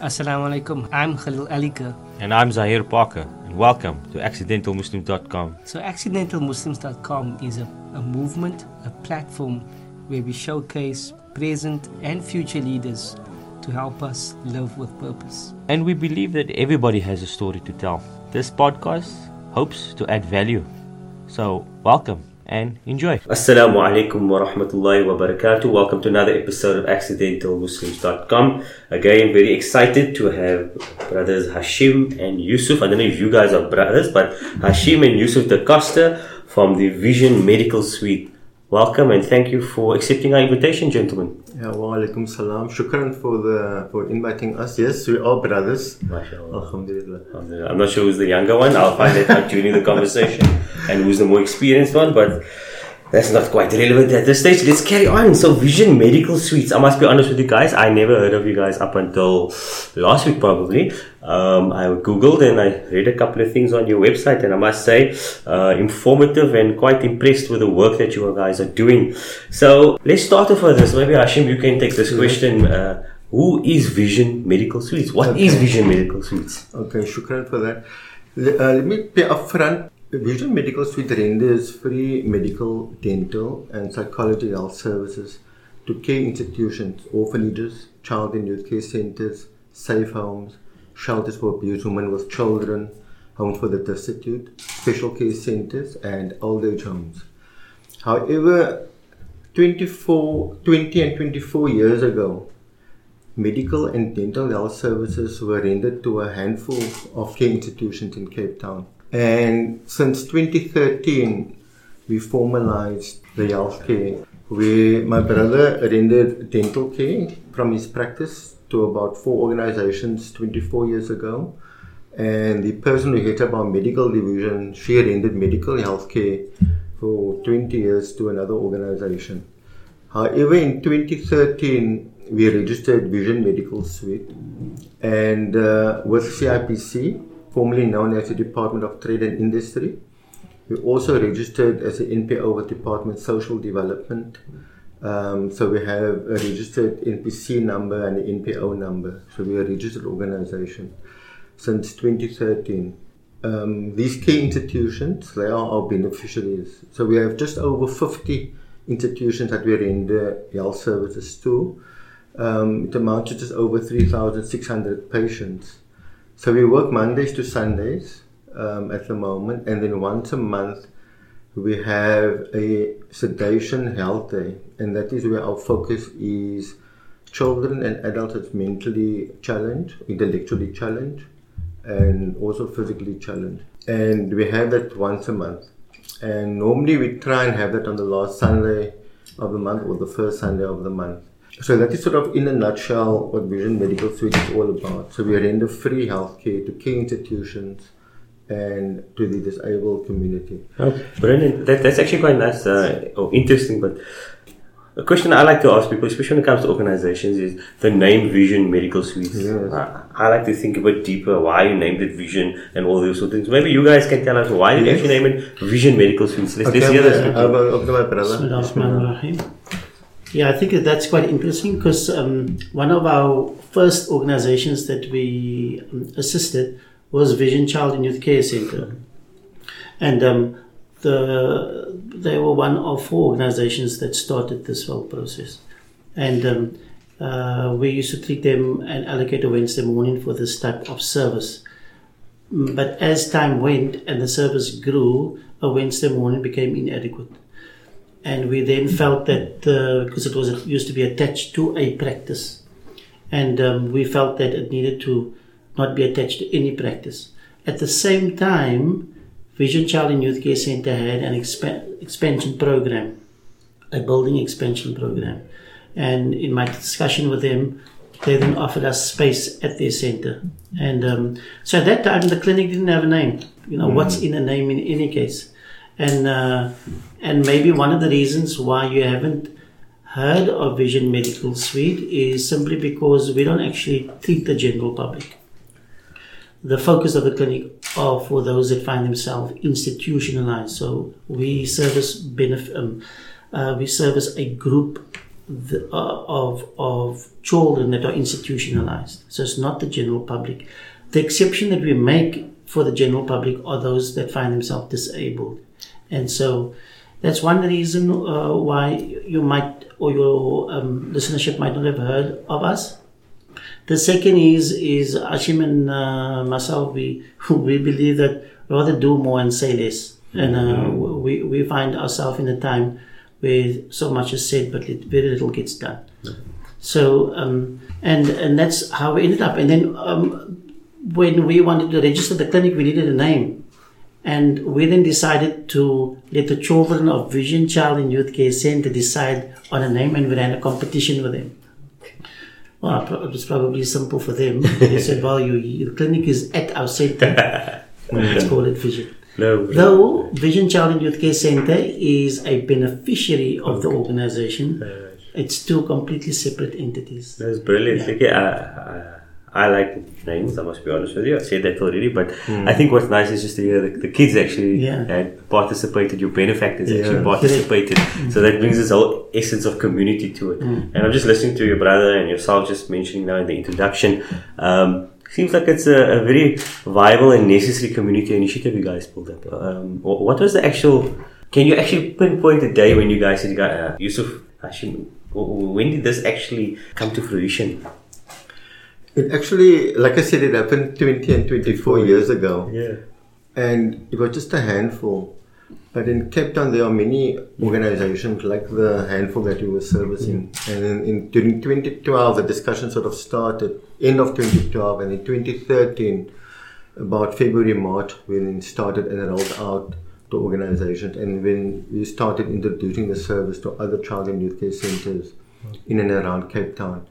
Assalamu alaikum. I'm Khalil Alika. And I'm Zahir Parker, and welcome to accidentalmuslims.com. So, accidentalmuslims.com is a, a movement, a platform where we showcase present and future leaders to help us live with purpose. And we believe that everybody has a story to tell. This podcast hopes to add value. So, welcome and enjoy. Assalamu alaikum wa rahmatullahi wa barakatuh. Welcome to another episode of accidentalmuslims.com. Again, very excited to have brothers Hashim and Yusuf. I don't know if you guys are brothers, but Hashim and Yusuf Da Costa from the Vision Medical Suite. Welcome and thank you for accepting our invitation, gentlemen. Yeah, wa alaikum salam. Shukran for the for inviting us. Yes, we are brothers. MashaAllah. Alhamdulillah. Alhamdulillah. I'm not sure who's the younger one. I'll find that out during the conversation and who's the more experienced one, but that's not quite relevant at this stage. Let's carry on. So, Vision Medical Suites. I must be honest with you guys. I never heard of you guys up until last week, probably. Um, I googled and I read a couple of things on your website, and I must say, uh, informative and quite impressed with the work that you guys are doing. So, let's start off with this. Maybe Hashim, you can take this question. Uh, who is Vision Medical Suites? What is Okay. Vision Medical Suites? Okay, shukran for that. Uh, let me be upfront. Vision Medical Suite renders free medical, dental, and psychology health services to care institutions, orphanages, child and youth care centers, safe homes, shelters for abused women with children, homes for the destitute, special care centers, and old age homes. However, 24, 20 and 24 years ago, medical and dental health services were rendered to a handful of care institutions in Cape Town. And since 2013, we formalized the healthcare where my brother rendered dental care from his practice to about four organizations 24 years ago. And the person who headed up our medical division, she rendered medical healthcare for 20 years to another organization. However, in 2013, we registered Vision Medical Suite, and uh, with CIPC, formerly known as the Department of Trade and Industry, we also registered as an NPO with Department Social Development. Um, so we have a registered NPC number and an NPO number. So we are a registered organization since 2013. Um, these key institutions, they are our beneficiaries. So we have just over 50 institutions that we render health services to. Um, it amounts to just over 3,600 patients. So we work Mondays to Sundays um, at the moment, and then once a month we have a sedation health day, and that is where our focus is children and adults that's mentally challenged, intellectually challenged, and also physically challenged. And we have that once a month. And normally we try and have that on the last Sunday of the month or the first Sunday of the month. So that is sort of in a nutshell what Vision Medical Suite is all about. So we render free healthcare to care institutions and to the disabled community. Oh, brilliant. That, that's actually quite nice uh, or interesting. But a question I like to ask people, especially when it comes to organizations, is the name Vision Medical Suites. Yes. I, I like to think a bit deeper why you named it Vision and all those sort of things. Maybe you guys can tell us why did you Yes. actually name it Vision Medical Suites. Let's, let's hear this. uh, uh, okay, my brother. Yeah, I think that that's quite interesting because um, one of our first organizations that we um, assisted was Vision Child and Youth Care Center, and um, the they were one of four organizations that started this whole process, and um, uh, we used to treat them and allocate a Wednesday morning for this type of service. Mm, But as time went and the service grew, a Wednesday morning became inadequate and we then felt that uh, because it was it used to be attached to a practice, and um, we felt that it needed to not be attached to any practice. At the same time, Vision Child and Youth Care Center had an expa- expansion program, a building expansion program, and in my discussion with them, they then offered us space at their center, and um, so at that time the clinic didn't have a name. You know what's in a name in any case, and uh, and maybe one of the reasons why you haven't heard of Vision Medical Suite is simply because we don't actually treat the general public. The focus of the clinic are for those that find themselves institutionalized. So we service benef- um, uh, we service a group the, uh, of of children that are institutionalized. So it's not the general public. The exception that we make for the general public are those that find themselves disabled, and so that's one reason uh, why you might or your um, listenership might not have heard of us. The second is is Hashim and uh, myself. We we believe that rather do more and say less, and uh, we we find ourselves in a time where so much is said but very little gets done. So um, and and that's how we ended up. And then um, when we wanted to register the clinic, we needed a name. And we then decided to let the children of Vision Child and Youth Care Center decide on a name, and we ran a competition with them. Well, it was probably simple for them. They said, "Well, you, your clinic is at our center. Mm. Let's call it Vision." No. Though Vision Child and Youth Care Center is a beneficiary of the organization, it's two completely separate entities. That's brilliant. Yeah. Okay, I, I, I like names. I must be honest with you. I said that already, but I think what's nice is just to hear the, the kids actually Yeah. had participated. Your benefactors actually Yeah. participated. So that brings this whole essence of community to it. And I'm just listening to your brother and yourself just mentioning now in the introduction. Um, seems like it's a, a very viable and necessary community initiative you guys pulled up. Um, what was the actual? Can you actually pinpoint the day when you guys said, uh, Yusuf Hashim? When did this actually come to fruition? It actually, like I said, it happened 20 and 24 years ago. Yeah. and it was just a handful. But in Cape Town, there are many organizations like the handful that you were servicing. Mm-hmm. And in, in, during 2012, the discussion sort of started, end of 2012, and in 2013, about February, March, we then started and rolled out the organizations. And when we started introducing the service to other child and youth care centers mm-hmm. in and around Cape Town.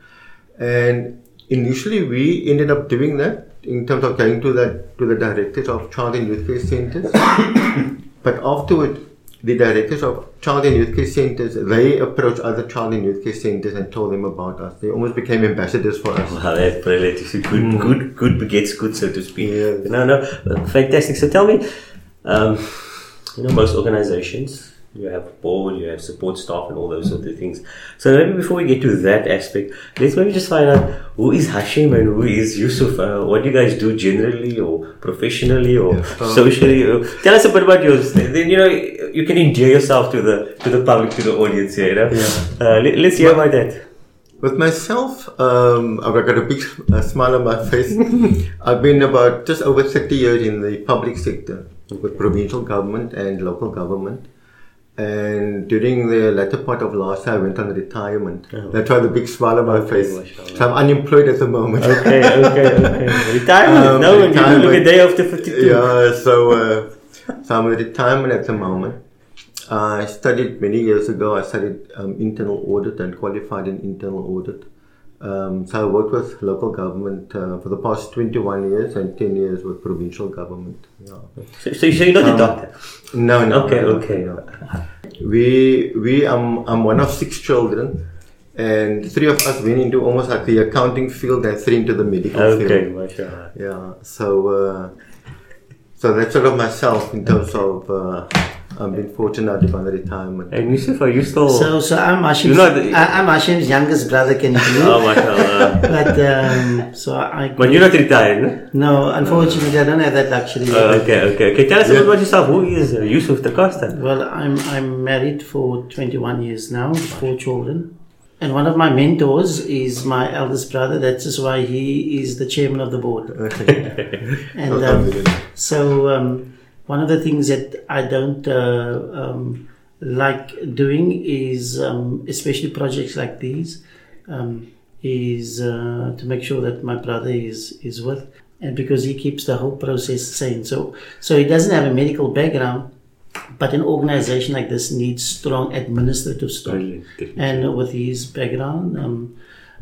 And initially, we ended up doing that in terms of going to that to the directors of child and youth care centers. but afterward, the directors of child and youth care centers they approached other child and youth care centers and told them about us. They almost became ambassadors for us. Wow, that's brilliant. You see, good, good, good begets good, so to speak. Yes. No, no, fantastic. So tell me, um, you know, most organizations, you have board, you have support staff, and all those sort of things. So maybe before we get to that aspect, let's maybe just find out who is Hashim and who is Yusuf. Uh, what do you guys do generally, or professionally, or Yes. socially? Uh, tell us a bit about yours. Then you know you can endear yourself to the to the public, to the audience here. You know? Yeah. Uh, let, let's hear about that. With myself, um, I've got a big uh, smile on my face. I've been about just over 30 years in the public sector with provincial government and local government. And during the latter part of last year, I went on retirement. Oh. That's why the big smile on my Okay, face. mashallah. So I'm unemployed at the moment. Okay, okay, okay. Retirement. Um, no, when you look a retirement. day after 52. Yeah, so, uh, so I'm in retirement at the moment. I studied many years ago. I studied um, internal audit and qualified in internal audit. Um, so I worked with local government uh, for the past 21 years and 10 years with provincial government. Yeah. So, so you're not a Um, doctor? No, no. Okay, no, okay. no. We, we, um, I'm one of six children, and three of us went into almost like the accounting field and three into the medical Okay, field. mashallah. Yeah, so uh, so that's sort of myself in terms of uh, I've been fortunate to go on the retirement. And Yusuf, are you still. So, so I'm Hashim's, not the- I, I'm Hashim's youngest brother, can you believe? oh, mashallah. But um, so I. but you're not retired, no? No, unfortunately, I don't have that luxury. Oh, okay, okay. Okay, tell us a bit about yourself. Who is uh, Yusuf Da Costa? Well, I'm I'm married for 21 years now, with four children, and one of my mentors is my eldest brother. That is just why he is the chairman of the board. And um, so um, one of the things that I don't uh, um, like doing is, um, especially projects like these, um, is uh, to make sure that my brother is is with, and because he keeps the whole process sane. So so he doesn't have a medical background, but an organization like this needs strong administrative staff. And with his background,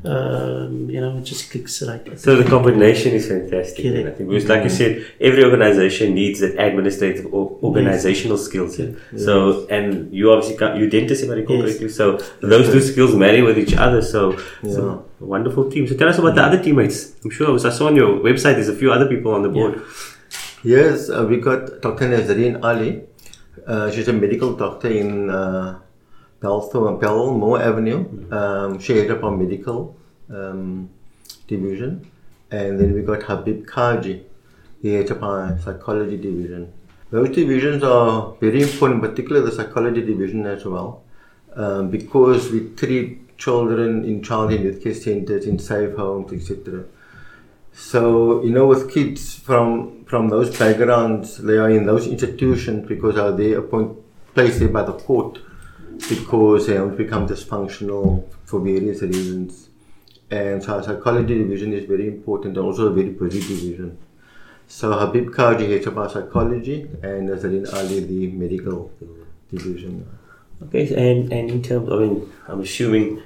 um, you know, it just clicks right. So the combination is fantastic. I think because, like you said, every organization needs that administrative or organizational skills. yeah. So, and you obviously got you dentist, I recall Yes. So those two skills marry with each other. So, so wonderful team. So tell us about the other teammates. I'm sure I saw on your website. There's a few other people on the board. Yes, uh, we got Dr. Nazareen Ali. Uh, she's a medical doctor in uh, Belmore Avenue. Um, she headed up our medical um, division. And then we got Habib Kaji. He heads up our psychology division. Those divisions are very important, particularly the psychology division as well, um, because we treat children in child and youth care centers, in safe homes, etc. So you know, with kids from from those backgrounds, they are in those institutions because are they appoint placed there by the court because they have become dysfunctional for various reasons. And so psychology division is very important and also a very busy division. So Habib Kaji heads up our psychology and Nazarine Ali the medical division. Okay, and, and in terms, I mean, I'm assuming,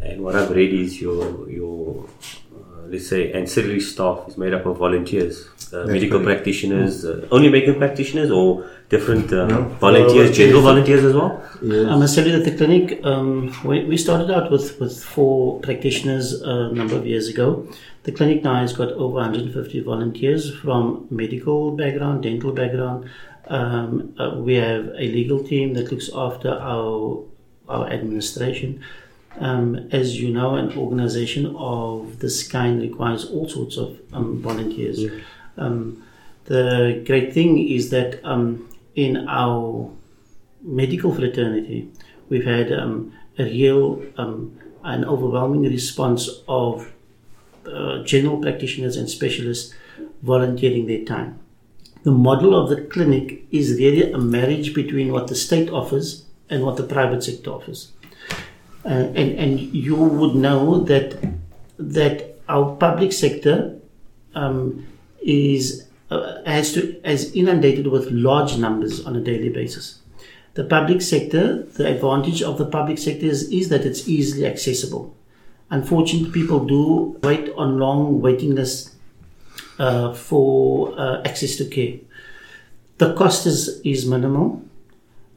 and what I've read is your your uh, let's say ancillary staff is made up of volunteers, uh, medical correct. practitioners, uh, only medical practitioners, or different uh, No, volunteers, uh, general volunteers as well. Yes. I must tell you that the clinic, um, we, we started out with, with four practitioners uh, a number of years ago. The clinic now has got over 150 volunteers from medical background, dental background. Um, uh, we have a legal team that looks after our, our administration. Um, as you know, an organization of this kind requires all sorts of um, volunteers. Um, the great thing is that um, in our medical fraternity, we've had um, a real, um, an overwhelming response of uh, general practitioners and specialists volunteering their time. The model of the clinic is really a marriage between what the state offers and what the private sector offers. Uh, and, and you would know that that our public sector um, is uh, has to as inundated with large numbers on a daily basis. The public sector, the advantage of the public sector is, is that it's easily accessible. Unfortunately, people do wait on long waiting lists uh, for uh, access to care. The cost is, is minimal,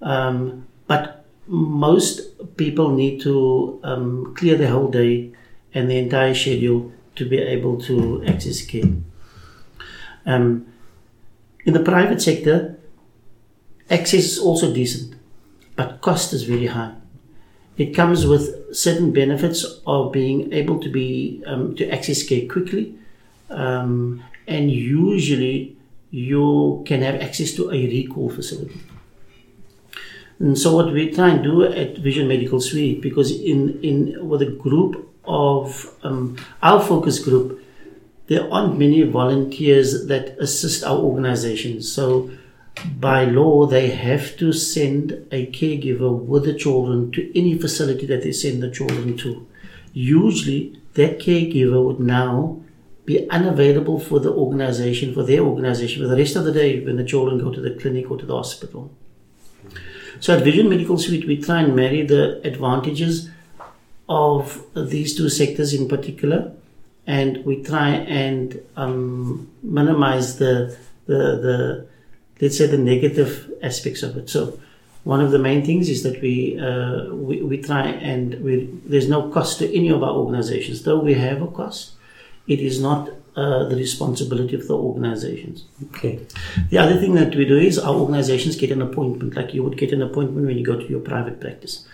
um, but most people need to um, clear the whole day and the entire schedule to be able to access care. Um, in the private sector, access is also decent, but cost is very high. It comes with certain benefits of being able to be um, to access care quickly, um, and usually you can have access to a recall facility. And so what we try and do at Vision Medical Suite, because in, in with a group of um, our focus group, there aren't many volunteers that assist our organization. So by law, they have to send a caregiver with the children to any facility that they send the children to. Usually, that caregiver would now be unavailable for the organization, for their organization, for the rest of the day when the children go to the clinic or to the hospital. So at Vision Medical Suite, we try and marry the advantages of these two sectors in particular, and we try and um, minimize the, the the let's say the negative aspects of it. So one of the main things is that we uh, we, we try and we, there's no cost to any of our organizations. Though we have a cost, it is not uh, the responsibility of the organizations. Okay. The other thing that we do is our organizations get an appointment, like you would get an appointment when you go to your private practice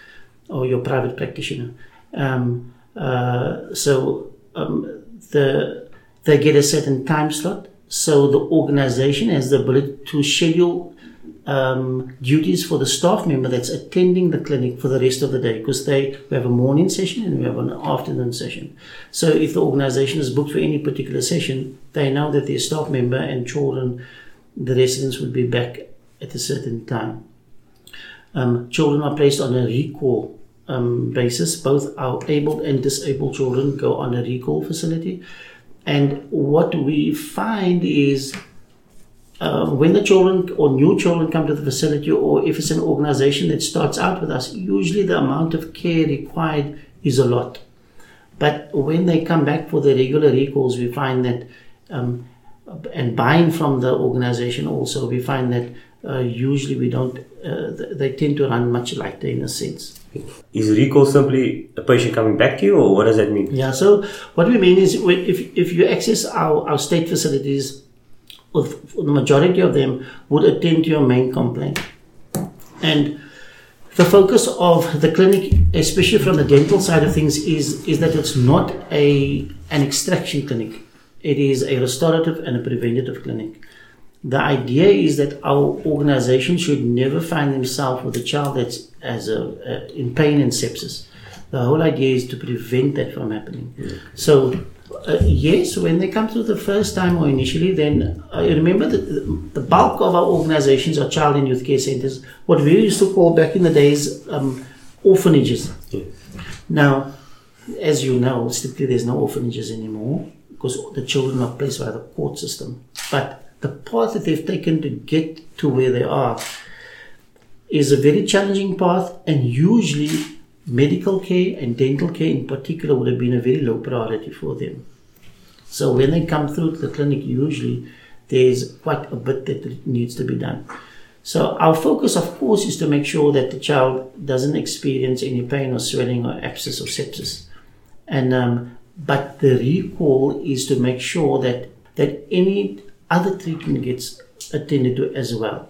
or your private practitioner. Um, uh, so um, the they get a certain time slot. So the organization has the ability to schedule um, duties for the staff member that's attending the clinic for the rest of the day because they we have a morning session and we have an afternoon session. So if the organization is booked for any particular session, they know that their staff member and children, the residents will be back at a certain time. Um, children are placed on a recall um, basis. Both our able and disabled children go on a recall facility. And what we find is uh, when the children or new children come to the facility, or if it's an organization that starts out with us, usually the amount of care required is a lot. But when they come back for the regular recalls, we find that, um, and buying from the organization also, we find that uh, usually we don't, uh, they tend to run much lighter in a sense. Is recall simply a patient coming back to you, or what does that mean? Yeah, so what we mean is if, if you access our, our state facilities, with- the majority of them would attend to your main complaint. And the focus of the clinic, especially from the dental side of things, is is that it's not a an extraction clinic. It is a restorative and a preventative clinic. The idea is that our organization should never find themselves with a child that's as a, a in pain and sepsis. The whole idea is to prevent that from happening. So uh, yes, when they come through the first time or initially, then I remember that the bulk of our organizations are child and youth care centers, what we used to call back in the days um, orphanages. Now, as you know, strictly there's no orphanages anymore because the children are placed by the court system. But the path that they've taken to get to where they are is a very challenging path, and usually medical care and dental care in particular would have been a very low priority for them. So when they come through to the clinic, usually there's quite a bit that needs to be done. So our focus, of course, is to make sure that the child doesn't experience any pain or swelling or abscess or sepsis. And um, but the recall is to make sure that that any other treatment gets attended to as well.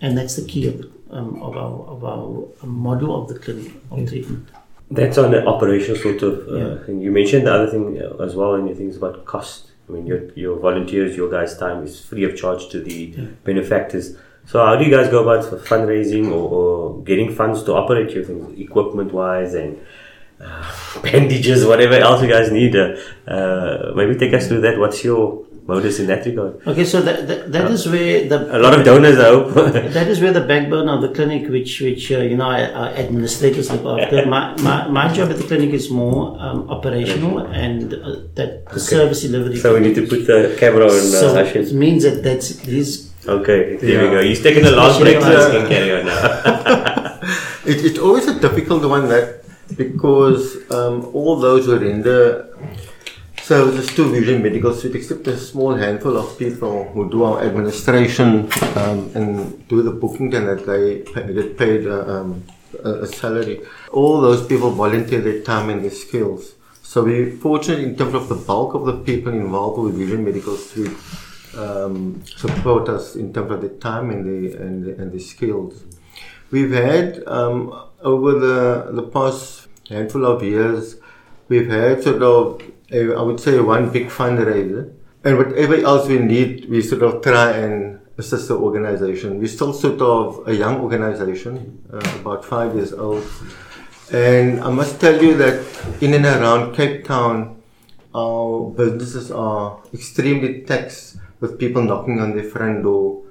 And that's the key of, um, of our of our model of the clinic of treatment. That's on the operational sort of uh, Yeah. thing. You mentioned the other thing uh, as well in your things about cost. I mean, your, your volunteers, your guys' time is free of charge to the benefactors. So, how do you guys go about fundraising or, or getting funds to operate your things, equipment wise and uh, bandages, whatever else you guys need? Uh, uh, maybe take us through that. What's your modus in that regard? Okay, so that that, that is where the A lot of donors, I hope. that is where the backbone of the clinic, which which uh, you know our our administrators look after. My, my, my job at the clinic is more um, operational and uh, that the service delivery. so, we need to put the camera on uh, So Ashin. it means that that's this. Okay, there Yeah. we go. He's taking a long break, so Especially can carry on now. It, it's always a difficult one that because um, all those who render services to Vision Medical Suite, except a small handful of people who do our administration um, and do the booking, and that they get paid uh, um, a, a salary. All those people volunteer their time and their skills. So we're fortunate in terms of the bulk of the people involved with Vision Medical Suite um, support us in terms of the time and the and the, and skills. We've had um, over the the past handful of years, we've had sort of I would say one big fundraiser, and whatever else we need, we sort of try and assist the organization. We're still sort of a young organization, uh, about five years old, and I must tell you that in and around Cape Town, our businesses are extremely taxed with people knocking on their front door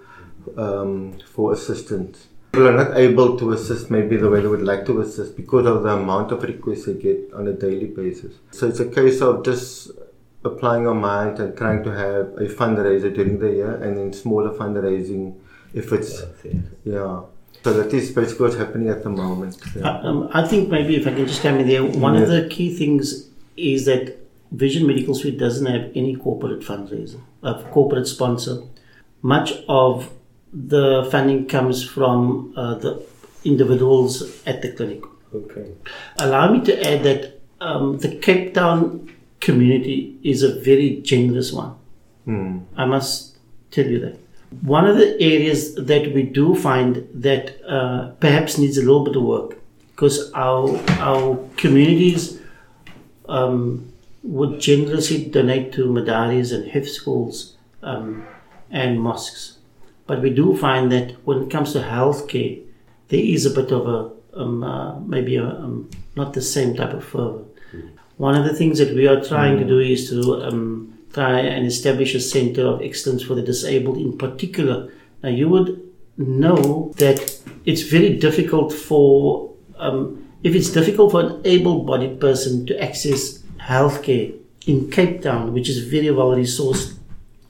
um, for assistance. People are not able to assist maybe the way they would like to assist because of the amount of requests they get on a daily basis. So it's a case of just applying your mind and trying to have a fundraiser during the year and then smaller fundraising if it's, yeah. So that is basically what's happening at the moment. Yeah. Uh, um, I think maybe if I can just come in there, one of the key things is that Vision Medical Suite doesn't have any corporate fundraiser, a corporate sponsor. Much of the funding comes from uh, the individuals at the clinic. okay. Allow me to add that um, the Cape Town community is a very generous one. I must tell you that. One of the areas that we do find that uh, perhaps needs a little bit of work because our our communities um, would generously donate to madaris and health schools um, and mosques. But we do find that when it comes to healthcare, there is a bit of a um, uh, maybe a, um, not the same type of fervor. One of the things that we are trying to do is to um, try and establish a center of excellence for the disabled in particular. Now, you would know that it's very difficult for, um, if it's difficult for an able bodied person to access healthcare in Cape Town, which is very well resourced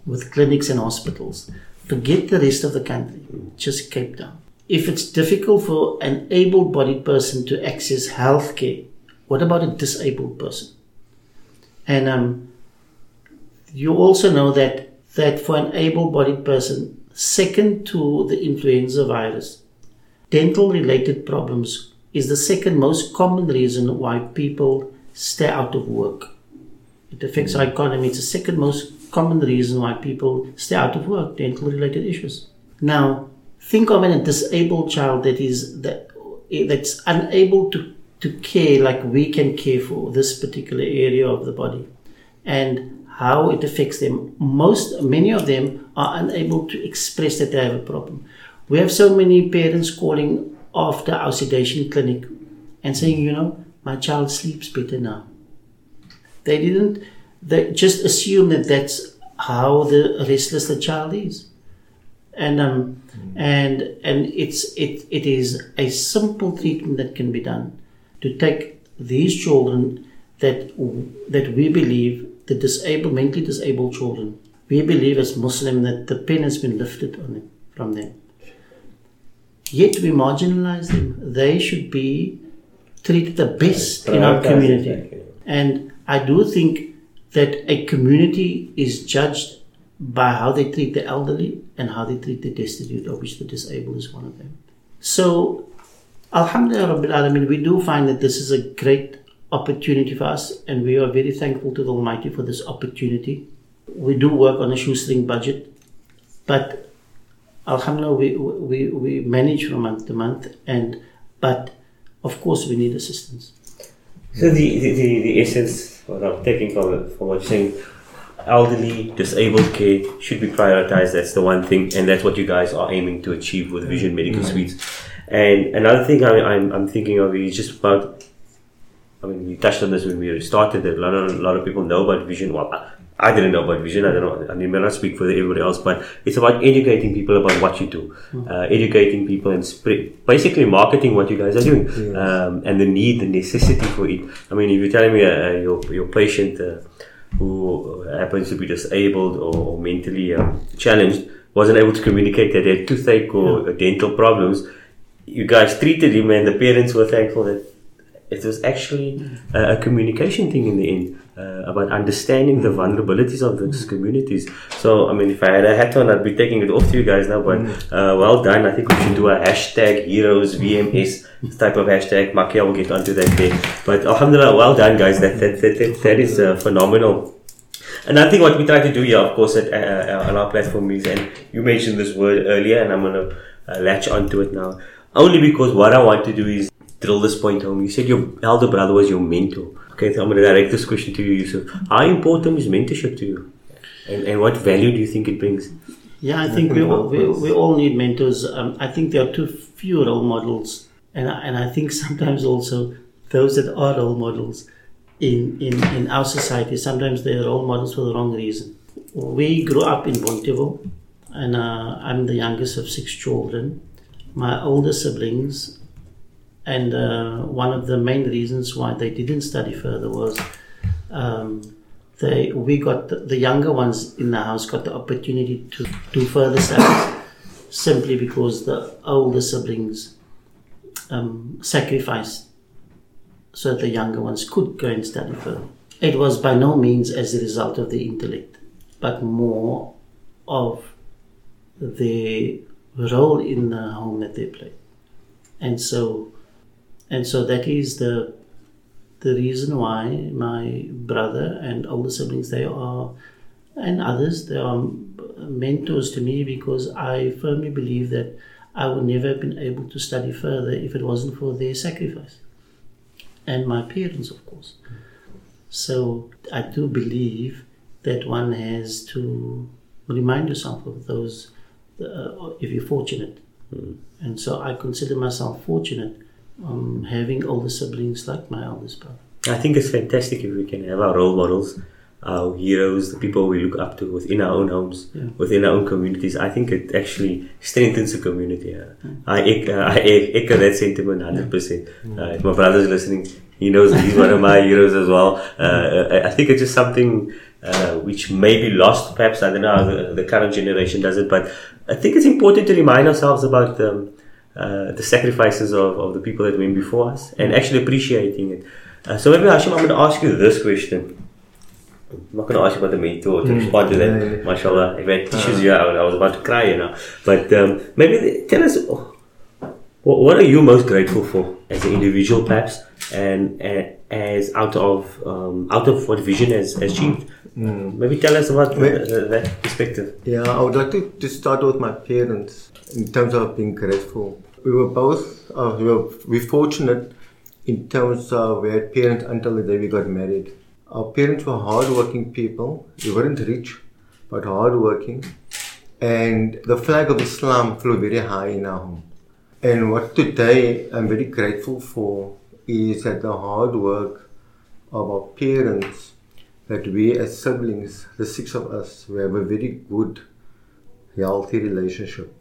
with clinics and hospitals, forget the rest of the country, just Cape Town. If it's difficult for an able bodied person to access healthcare, what about a disabled person? And um, you also know that that for an able-bodied person, second to the influenza virus, dental related problems is the second most common reason why people stay out of work. It affects our economy. It's the second most common reason why people stay out of work, dental related issues. Now, think of a disabled child that is that eh, that's unable to, to care like we can care for this particular area of the body and how it affects them. Most, many of them are unable to express that they have a problem. We have so many parents calling after our sedation clinic and saying, you know, my child sleeps better now. They didn't, they just assume that that's how the restless the child is. And um, and and it's it, it is a simple treatment that can be done to take these children that that we believe the disabled mentally disabled children we believe as Muslim that the pen has been lifted on them, from them. Yet we marginalize them. They should be treated the best in our community. and I do think that a community is judged by how they treat the elderly and how they treat the destitute, of which the disabled is one of them. So, Alhamdulillah Rabbil Alameen, we do find that this is a great opportunity for us, and we are very thankful to the Almighty for this opportunity. We do work on a shoestring budget, but Alhamdulillah, we, we, we manage from month to month, and but of course, we need assistance. So the, the, the, the essence, what I'm taking from, from what you're saying, elderly, disabled care should be prioritized. That's the one thing, and that's what you guys are aiming to achieve with Vision mm-hmm. Medical mm-hmm. Suites. And another thing I, I'm, I'm thinking of is just about. I mean, we touched on this when we started. That a lot of a lot of people know about Vision. Well, I- didn't know about Vision. I don't know. I mean, may not speak for everybody else, but it's about educating people about what you do, uh, educating people and spread, basically marketing what you guys are doing, um, and the need, the necessity for it. I mean, if you're telling me uh, your your patient. Uh, who happens to be disabled or, or mentally um, challenged wasn't able to communicate that they had toothache or dental problems. You guys treated him, and the parents were thankful that it was actually a, a communication thing in the end uh, about understanding the vulnerabilities of those communities. So, I mean, if I had a hat on, I'd be taking it off to you guys now. But uh, well done. I think we should do a hashtag Heroes VMS type of hashtag. Makia will get onto that there. But Alhamdulillah, well done, guys. That that that, that, that is uh, phenomenal. And I think what we try to do here, of course, at, uh, uh, on our platform is, and you mentioned this word earlier, and I'm going to uh, latch onto it now, only because what I want to do is drill this point home. You said your elder brother was your mentor. Okay, so I'm going to direct this question to you, Yusuf. How important is mentorship to you? And, and what value do you think it brings? Yeah, I think we all, we, we all need mentors. Um, I think there are too few role models, and I, and I think sometimes also those that are role models in, in, in our society sometimes they're role models for the wrong reason. We grew up in Bonteheuwel, and uh, I'm the youngest of six children. My older siblings, and uh, one of the main reasons why they didn't study further was. Um, they we got the, the younger ones in the house got the opportunity to do further studies simply because the older siblings um, sacrificed so that the younger ones could go and study further. It was by no means as a result of the intellect, but more of the role in the home that they played. And so and so that is the the reason why my brother and older siblings they are and others they are mentors to me because I firmly believe that I would never have been able to study further if it wasn't for their sacrifice. And my parents of course. So I do believe that one has to remind yourself of those uh, if you're fortunate. And so I consider myself fortunate um, having older siblings like my eldest brother. I think it's fantastic if we can have our role models, our heroes, the people we look up to within our own homes, Yeah. within our own communities. I think it actually strengthens the community. Uh, I, ec- uh, I echo that sentiment 100%. Uh, if my brother's listening, he knows he's one of my heroes as well. Uh, I- think it's just something uh, which may be lost, perhaps. I don't know how the, the current generation does it, but I think it's important to remind ourselves about um, uh, the sacrifices of, of the people that went before us and actually appreciating it. Uh, so maybe Hashim, I'm going to ask you this question. I'm not going to ask you about the mentor to respond to that. Yeah, yeah. Mashallah, if I had tissues here, I was- I was about to cry, you know. But um, maybe th- tell us, oh, what, are you most grateful for as an individual, perhaps, and uh, as out of um, out of what Vision has achieved? Maybe tell us about Wait. uh, that perspective. Yeah, I would like to, to start with my parents in terms of being grateful. We were both, uh, we were we fortunate in terms of we had parents until the day we got married. Our parents were hardworking people. They weren't rich, but hardworking. And the flag of Islam flew very high in our home. And what today I'm very grateful for is that the hard work of our parents, that we as siblings, the six of us, we have a very good, healthy relationship.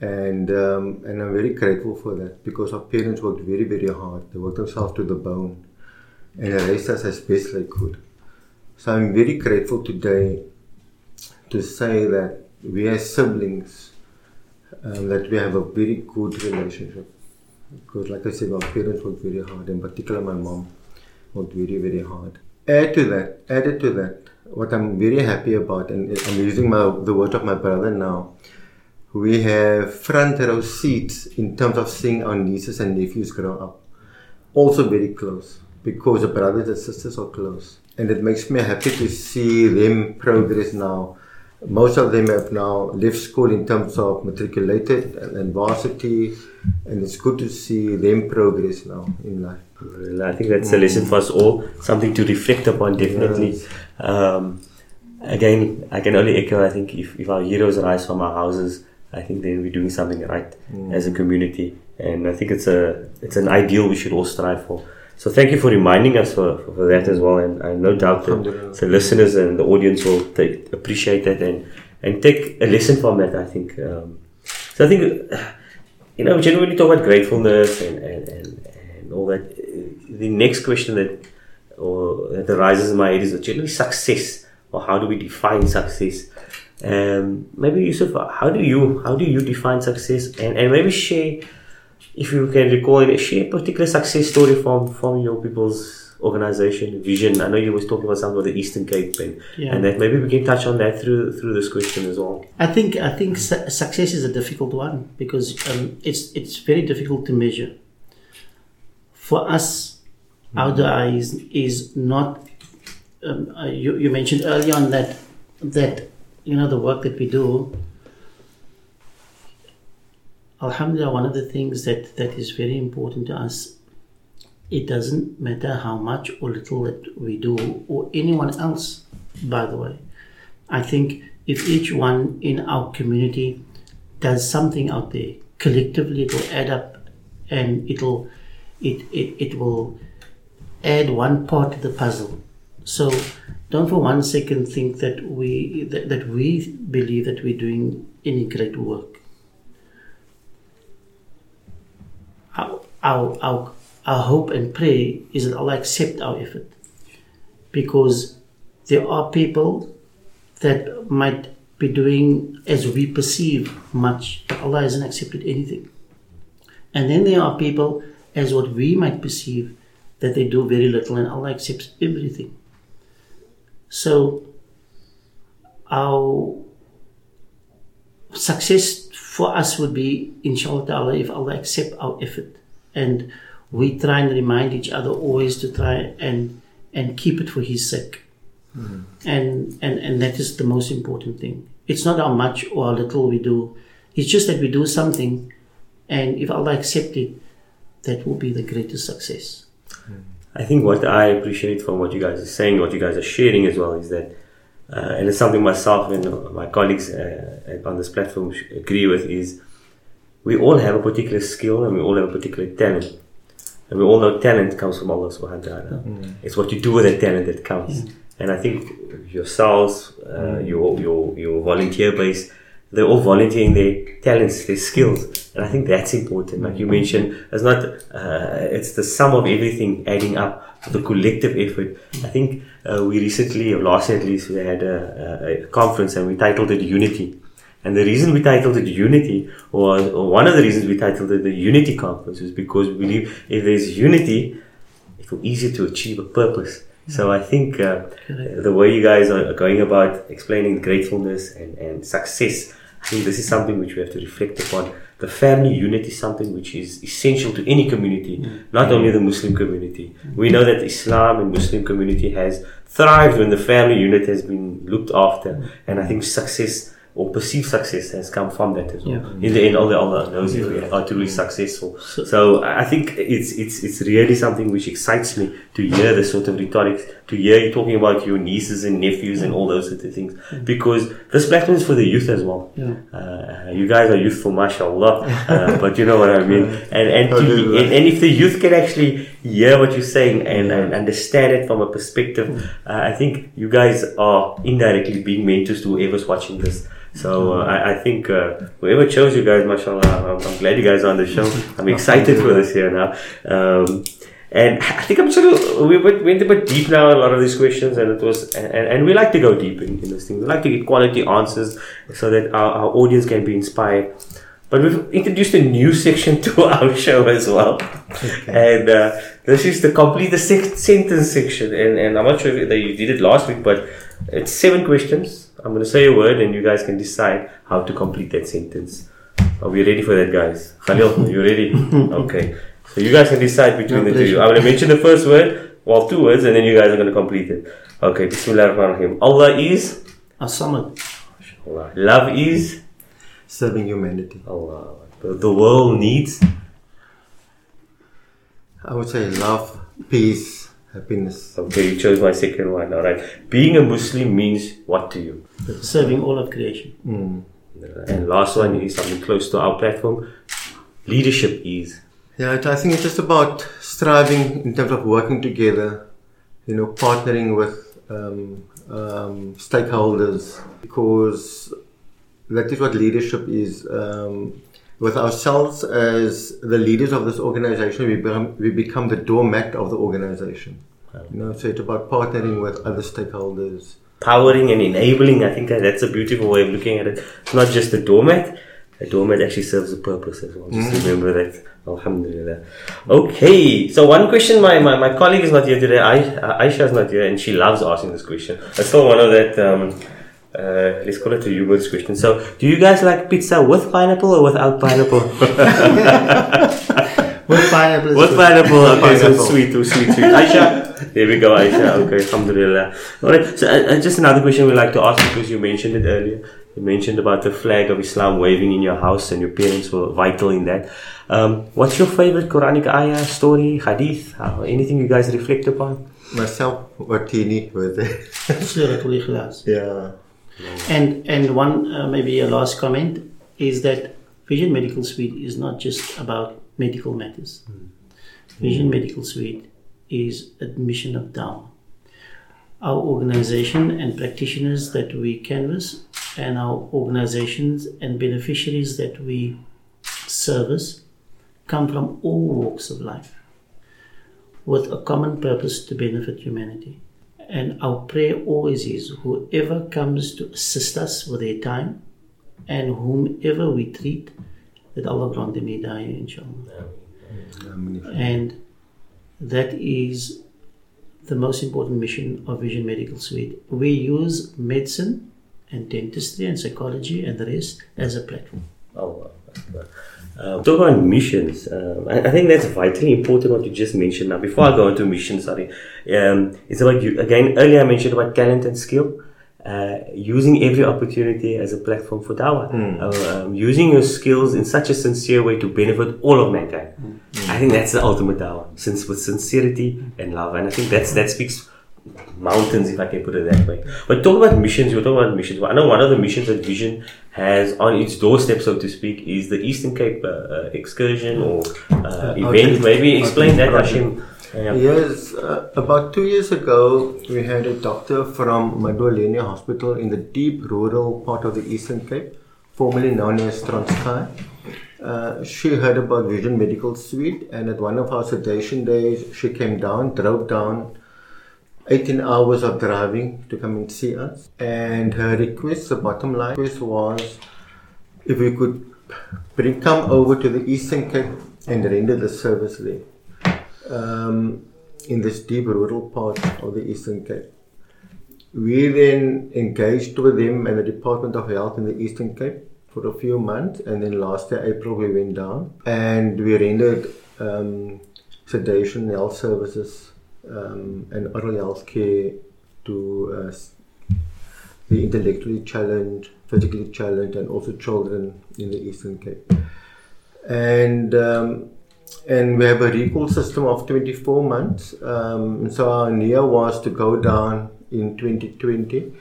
And um, and I'm very grateful for that because our parents worked very, very hard. They worked themselves to the bone and raised us as best they could. So I'm very grateful today to say that we as siblings um, that we have a very good relationship. Because, like I said, our parents worked very hard, in particular, my mom worked very, very hard. Add to that, added to that, what I'm very happy about, and I'm using my, the word of my brother now, we have front row seats in terms of seeing our nieces and nephews grow up. Also very close, because the brothers and sisters are close. And it makes me happy to see them progress now most of them have now left school in terms of matriculated and, varsity, and it's good to see them progress now in life. I think that's a lesson for us all, something to reflect upon, definitely. Yes. Um, again, I can only echo, I think, if, if our heroes rise from our houses, I think then we're doing something right as a community. And I think it's a it's an ideal we should all strive for. So thank you for reminding us for, for that as well. And I no doubt that the listeners and the audience will take, appreciate that and, and take a lesson from that, I think. Um, so I think, you know, we generally talk about gratefulness and, and, and, and all that, the next question that, or that arises in my head is generally success, or how do we define success? Um, maybe Yusuf, how do you how do you define success, and, and maybe share, if you can recall, share a particular success story from from your people's organization vision. I know you was talking about something about the Eastern Cape and, Yeah. and that maybe we can touch on that through through this question as well. I think I think su- success is a difficult one because um, it's it's very difficult to measure. For us, our dua is is not. Um, uh, you you mentioned early on that that you know the work that we do. Alhamdulillah, one of the things that, that is very important to us, it doesn't matter how much or little that we do, or anyone else, by the way. I think if each one in our community does something out there, collectively it will add up and it'll it, it, it will add one part to the puzzle. So don't for one second think that we that, that we believe that we're doing any great work. Our, our, our, our hope and prayer is that Allah accept our effort because there are people that might be doing as we perceive much, but Allah hasn't accepted anything. And then there are people as what we might perceive that they do very little and Allah accepts everything. So our success for us would be inshallah ta'ala if Allah accept our effort. And we try and remind each other always to try and and keep it for his sake. Mm-hmm. And, and and that is the most important thing. It's not how much or how little we do. It's just that we do something and if allah accept it that will be the greatest success I think what I appreciate from what you guys are saying, what you guys are sharing as well, is that, uh, and it's something myself and my colleagues uh, on this platform agree with, is we all have a particular skill and we all have a particular talent. And we all know talent comes from Allah subhanahu wa ta'ala. It's what you do with that talent that counts. And I think yourselves, uh, your, your, your volunteer base, they're all volunteering their talents, their skills. And I think that's important. Like you mentioned, it's not, uh, it's the sum of everything adding up to the collective effort. I think uh, we recently, or last year at least, we had a, a, conference and we titled it Unity. And the reason we titled it Unity, or, or one of the reasons we titled it the Unity Conference, is because we believe if there's unity, it will be easier to achieve a purpose. So I think uh, the way you guys are going about explaining gratefulness and, and success, I think this is something which we have to reflect upon. The family unit is something which is essential to any community, mm. not only the Muslim community. Mm. We know that Islam and Muslim community has thrived when the family unit has been looked after, mm. and I think success or perceived success has come from that as well. Yeah. In the end, all the other those are truly successful. So I think it's it's it's really something which excites me to hear this sort of rhetoric, to hear you talking about your nieces and nephews and all those sort of things, because this platform is for the youth as well. Yeah. Uh, you guys are youthful, mashallah, uh, but you know what I mean. And and, to, and and if the youth can actually hear what you're saying and, and understand it from a perspective, uh, I think you guys are indirectly being mentors to whoever's watching this. So uh, I, I think uh, whoever chose you guys, mashallah, I'm, I'm glad you guys are on the show. I'm excited for this here now. Um, and I think I'm sort of we went a bit deep now in a lot of these questions, and it was and, and we like to go deep in, in this thing. We like to get quality answers so that our, our audience can be inspired. But we've introduced a new section to our show as well, and uh, this is the complete the sentence section. And, and I'm not sure if you did it last week, but it's seven questions. I'm going to say a word, and you guys can decide how to complete that sentence. Are we ready for that, guys? Khalil, you ready? okay. So you guys can decide between No the two. I'm going to mention the first word, well, two words, and then you guys are going to complete it. Okay. Bismillah ar-Rahman Allah is. As-Samad. Allah. Love is. Serving humanity. Allah. The world needs. I would say love, peace, happiness. Okay, you chose my second one. All right. Being a Muslim means what to you? Serving all of creation. Mm. And last one is something close to our platform. Leadership is. Yeah, I think it's just about striving in terms of working together, you know, partnering with um, um, stakeholders because that is what leadership is. Um, with ourselves as the leaders of this organization, we become, we become the doormat of the organization. You know, so it's about partnering with other stakeholders. Powering and enabling. I think that that's a beautiful way of looking at it. It's not just a doormat. A doormat actually serves a purpose as well. Just remember that. Alhamdulillah. Okay, so one question. My, my, my colleague is not here today. I, Aisha is not here, and she loves asking this question. I still one of that. Um, uh, let's call it a humorous question. So, do you guys like pizza with pineapple or without pineapple? With pineapple. With good. pineapple, okay, so sweet, sweet, sweet. Aisha, there we go, Aisha. Okay, alhamdulillah. Alright, so uh, uh, just another question we like to ask because you mentioned it earlier. You mentioned about the flag of Islam waving in your house and your parents were vital in that. Um, what's your favorite Quranic ayah, story, hadith, uh, anything you guys reflect upon? Myself, Watini, were there. Suratul Ikhlas. yeah. And and one uh, maybe a last comment is that Vision Medical Suite is not just about medical matters. Vision Medical Suite is a mission of Dawah. Our organization and practitioners that we canvas, and our organizations and beneficiaries that we service, come from all walks of life with a common purpose to benefit humanity. And our prayer always is whoever comes to assist us with their time and whomever we treat, that Allah grant them hidayah, inshallah. And that is the most important mission of Vision Medical Suite. We use medicine and dentistry and psychology and the rest as a platform. Allah. Akbar. Um, talk about missions. Um, I, I think that's vitally important what you just mentioned. Now, before I go into missions, sorry, um, it's about you again. Earlier, I mentioned about talent and skill. Uh, using every opportunity as a platform for dawah, uh, um, using your skills in such a sincere way to benefit all of mankind. I think that's the ultimate dawah, since with sincerity and love, and I think that's that speaks mountains, if I can put it that way. But talk about missions. You talk about missions. I know one of the missions that Vision has on its doorstep, so to speak, is the Eastern Cape uh, uh, excursion or uh, event. Maybe explain that, Hashim. Yeah. Yes, uh, about two years ago, we had a doctor from Madwaleni Hospital in the deep rural part of the Eastern Cape, formerly known as Transkei. Uh, she heard about Vision Medical Suite, and at one of our sedation days, she came down, drove down 18 hours of driving to come and see us. And her request, the bottom line request was if we could bring, come over to the Eastern Cape and render the service there um, in this deep rural part of the Eastern Cape. We then engaged with them and the Department of Health in the Eastern Cape for a few months, and then last year, April, we went down and we rendered um, sedation, health services, um, and oral care to uh, the intellectually challenged, physically challenged, and also children in the Eastern Cape. And um, and we have a recall system of 24 months. Um, so our niyyah was to go down in 2020.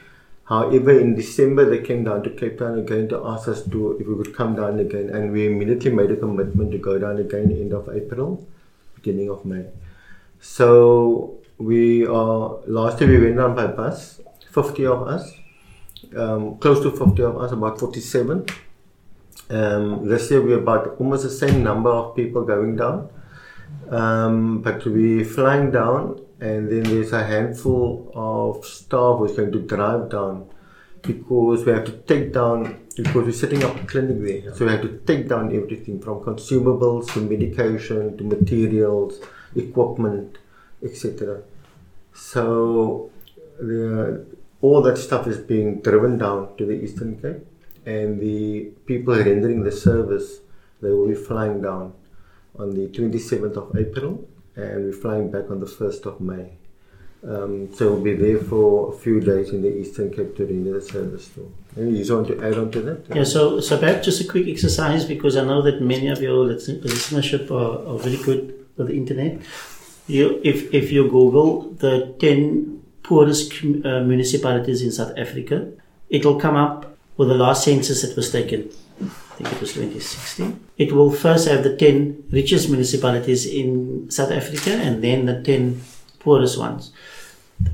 However, in December they came down to Cape Town again to ask us to if we would come down again, and we immediately made a commitment to go down again end of April, beginning of May. So we are last year we went down by bus, 50 of us, um, close to 50 of us, about 47. Um, this year we're about almost the same number of people going down, um, but we're flying down, and then there's a handful of staff who's going to drive down because we have to take down because we're setting up a clinic there, so we have to take down everything from consumables to medication to materials, equipment, etc. So the, all that stuff is being driven down to the Eastern Cape, and the people rendering the service they will be flying down on the 27th of April, and we're flying back on the 1st of May. Um, so we'll be there for a few days in the Eastern Cape to render the service too. Maybe you want to add on to that? Yeah, so so perhaps just a quick exercise because I know that many of your listen- listenership are, are very good with the internet. You, if if you Google the ten poorest com- uh, municipalities in South Africa, it'll come up with the last census that was taken. I think it was 2016. It will first have the 10 richest municipalities in South Africa and then the 10 poorest ones.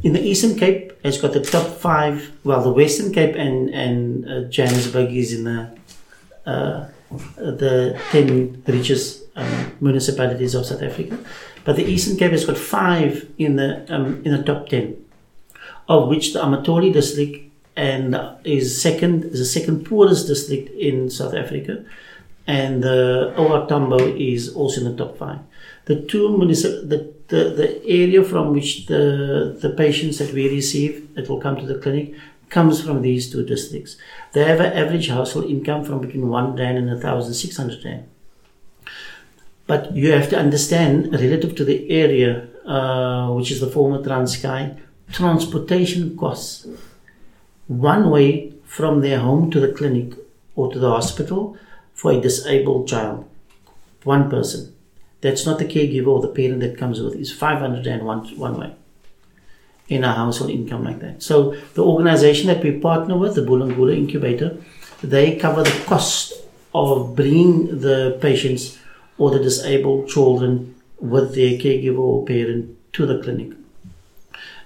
In the Eastern Cape, it's got the top five. Well, the Western Cape and and uh, Johannesburg is in the uh, the ten richest um, municipalities of South Africa, but the Eastern Cape has got five in the um, in the top ten, of which the Amathole district and is second is the second poorest district in South Africa, and the OR Tambo is also in the top five. The two municip- the, the, the area from which the, the patients that we receive that will come to the clinic comes from these two districts. They have an average household income from between one rand and a thousand six hundred rand. But you have to understand, relative to the area, uh, which is the former Transkei, transportation costs. One way from their home to the clinic or to the hospital for a disabled child, one person. That's not the caregiver or the parent that comes with. It's 500 rand one, one way in a household income like that. So the organization that we partner with, the Bulungula Incubator, they cover the cost of bringing the patients or the disabled children with their caregiver or parent to the clinic.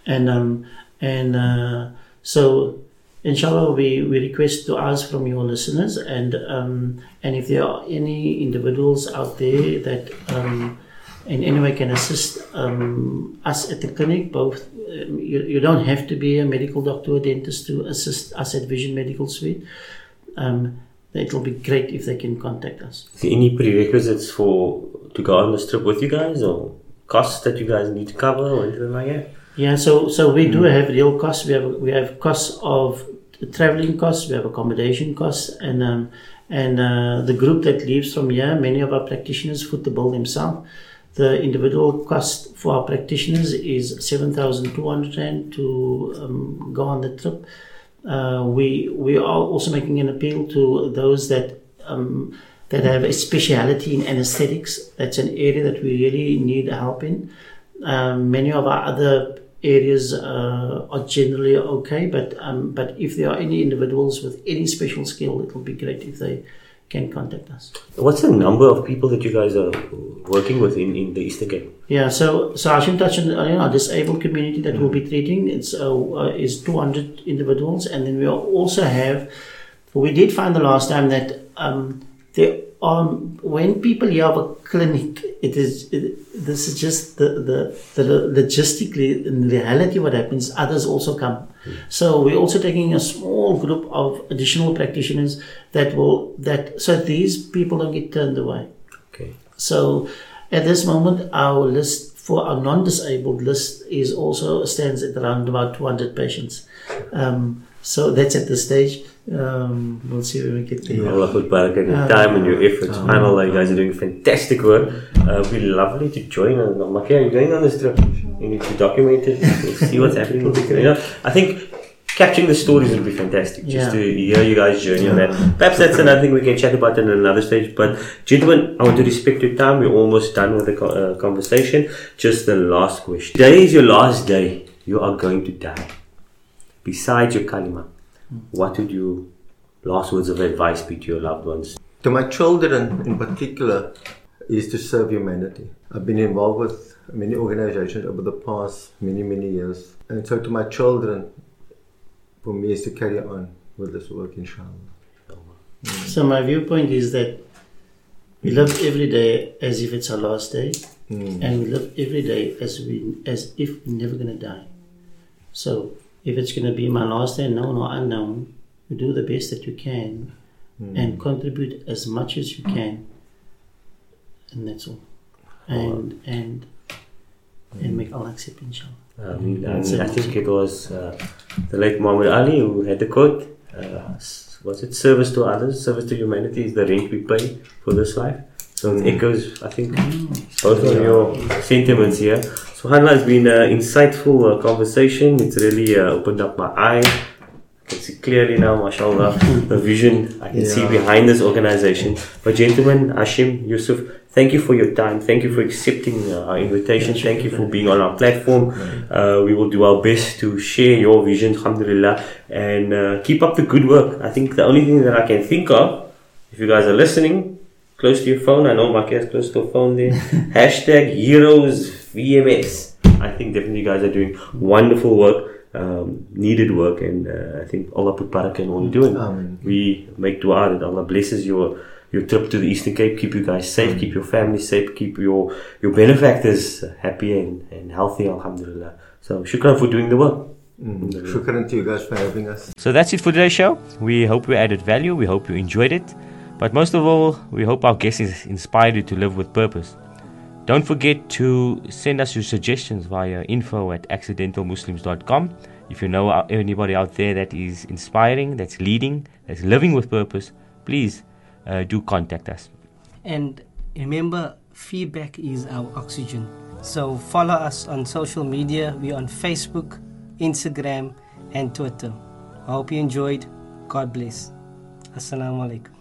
And um, and uh, so inshallah we, we request to ask from your listeners and um, and if there are any individuals out there that um, in any way can assist um, us at the clinic both um, you, you don't have to be a medical doctor or dentist to assist us at Vision Medical Suite um, it will be great if they can contact us any prerequisites for to go on this trip with you guys or costs that you guys need to cover or anything like that? Yeah, so so we do have real costs. We have we have costs of traveling costs. We have accommodation costs, and um, and uh, the group that leaves from here, many of our practitioners foot the bill themselves. The individual cost for our practitioners is seven thousand two hundred rand to um, go on the trip. Uh, we we are also making an appeal to those that. Um, that have a speciality in anesthetics. That's an area that we really need help in. Um, many of our other areas uh, are generally okay, but um, but if there are any individuals with any special skill, it will be great if they can contact us. What's the number of people that you guys are working with in, in the Eastern Cape? Yeah, so so I should touch on you know, disabled community that we'll be treating. It's uh, uh, is 200 individuals, and then we also have. We did find the last time that um, there are when people hear of a clinic, it is it, this is just the, the the logistically in reality what happens. Others also come, so we're also taking a small group of additional practitioners that will that so these people don't get turned away. Okay. So at this moment, our list for our non-disabled list is also stands at around about 200 patients. Um, so that's at this stage. Um, we'll see when we get there. Allah would barak in your time and your efforts. SubhanAllah, you guys are doing fantastic work. Uh, it'd be lovely to join on. Makia, are you going on this trip? You need to document it, We'll see what's happening. You know, I think capturing the stories would be fantastic. Just Yeah. to hear you guys' journey on that. Perhaps that's another thing we can chat about in another stage. But gentlemen, I want to respect your time. We're almost done with the co- uh, conversation. Just the last question. Today is your last day. You are going to die. Besides your kalima, what would your last words of advice be to your loved ones? To my children in particular, is to serve humanity. I've been involved with many organizations over the past many, many years. And so to my children, for me, is to carry on with this work, inshallah. Mm. So my viewpoint is that we live every day as if it's our last day, mm. and we live every day as we as if we're never gonna die. So if it's gonna be my last day, known or unknown, you do the best that you can, and contribute as much as you can, and that's all. And and and make Allah accept, inshallah. I mean, That's and. I think it was uh, the late Muhammad Ali who had the quote. Uh, was it service to others, service to humanity is the rent we pay for this life? So it echoes, I think, both of your sentiments here. So, Hanla, it's been an insightful uh, conversation. It's really uh, opened up my eyes. I can see clearly now, mashallah, the vision I can see behind this organization. But, gentlemen, Hashim, Yusuf, thank you for your time. Thank you for accepting uh, our invitation. Thank you for being on our platform. Uh, we will do our best to share your vision, alhamdulillah, and uh, keep up the good work. I think the only thing that I can think of, if you guys are listening, close to your phone, I know my is close to a phone there, hashtag heroes VMS. I think definitely you guys are doing wonderful work, um, needed work, and uh, I think Allah put barakah in all you're doing. Amen. We make dua that Allah blesses your your trip to the Eastern Cape, keep you guys safe, keep your family safe, keep your your benefactors happy and, and healthy, alhamdulillah. So shukran for doing the work. Mm. Shukran to you guys for having us. So that's it for today's show. We hope we added value. We hope you enjoyed it. But most of all, we hope our guests inspired you to live with purpose. Don't forget to send us your suggestions via info at accidentalmuslims.com. If you know anybody out there that is inspiring, that's leading, that's living with purpose, please uh, do contact us. And remember, feedback is our oxygen. So follow us on social media. We're on Facebook, Instagram, and Twitter. I hope you enjoyed. God bless. Assalamu alaikum.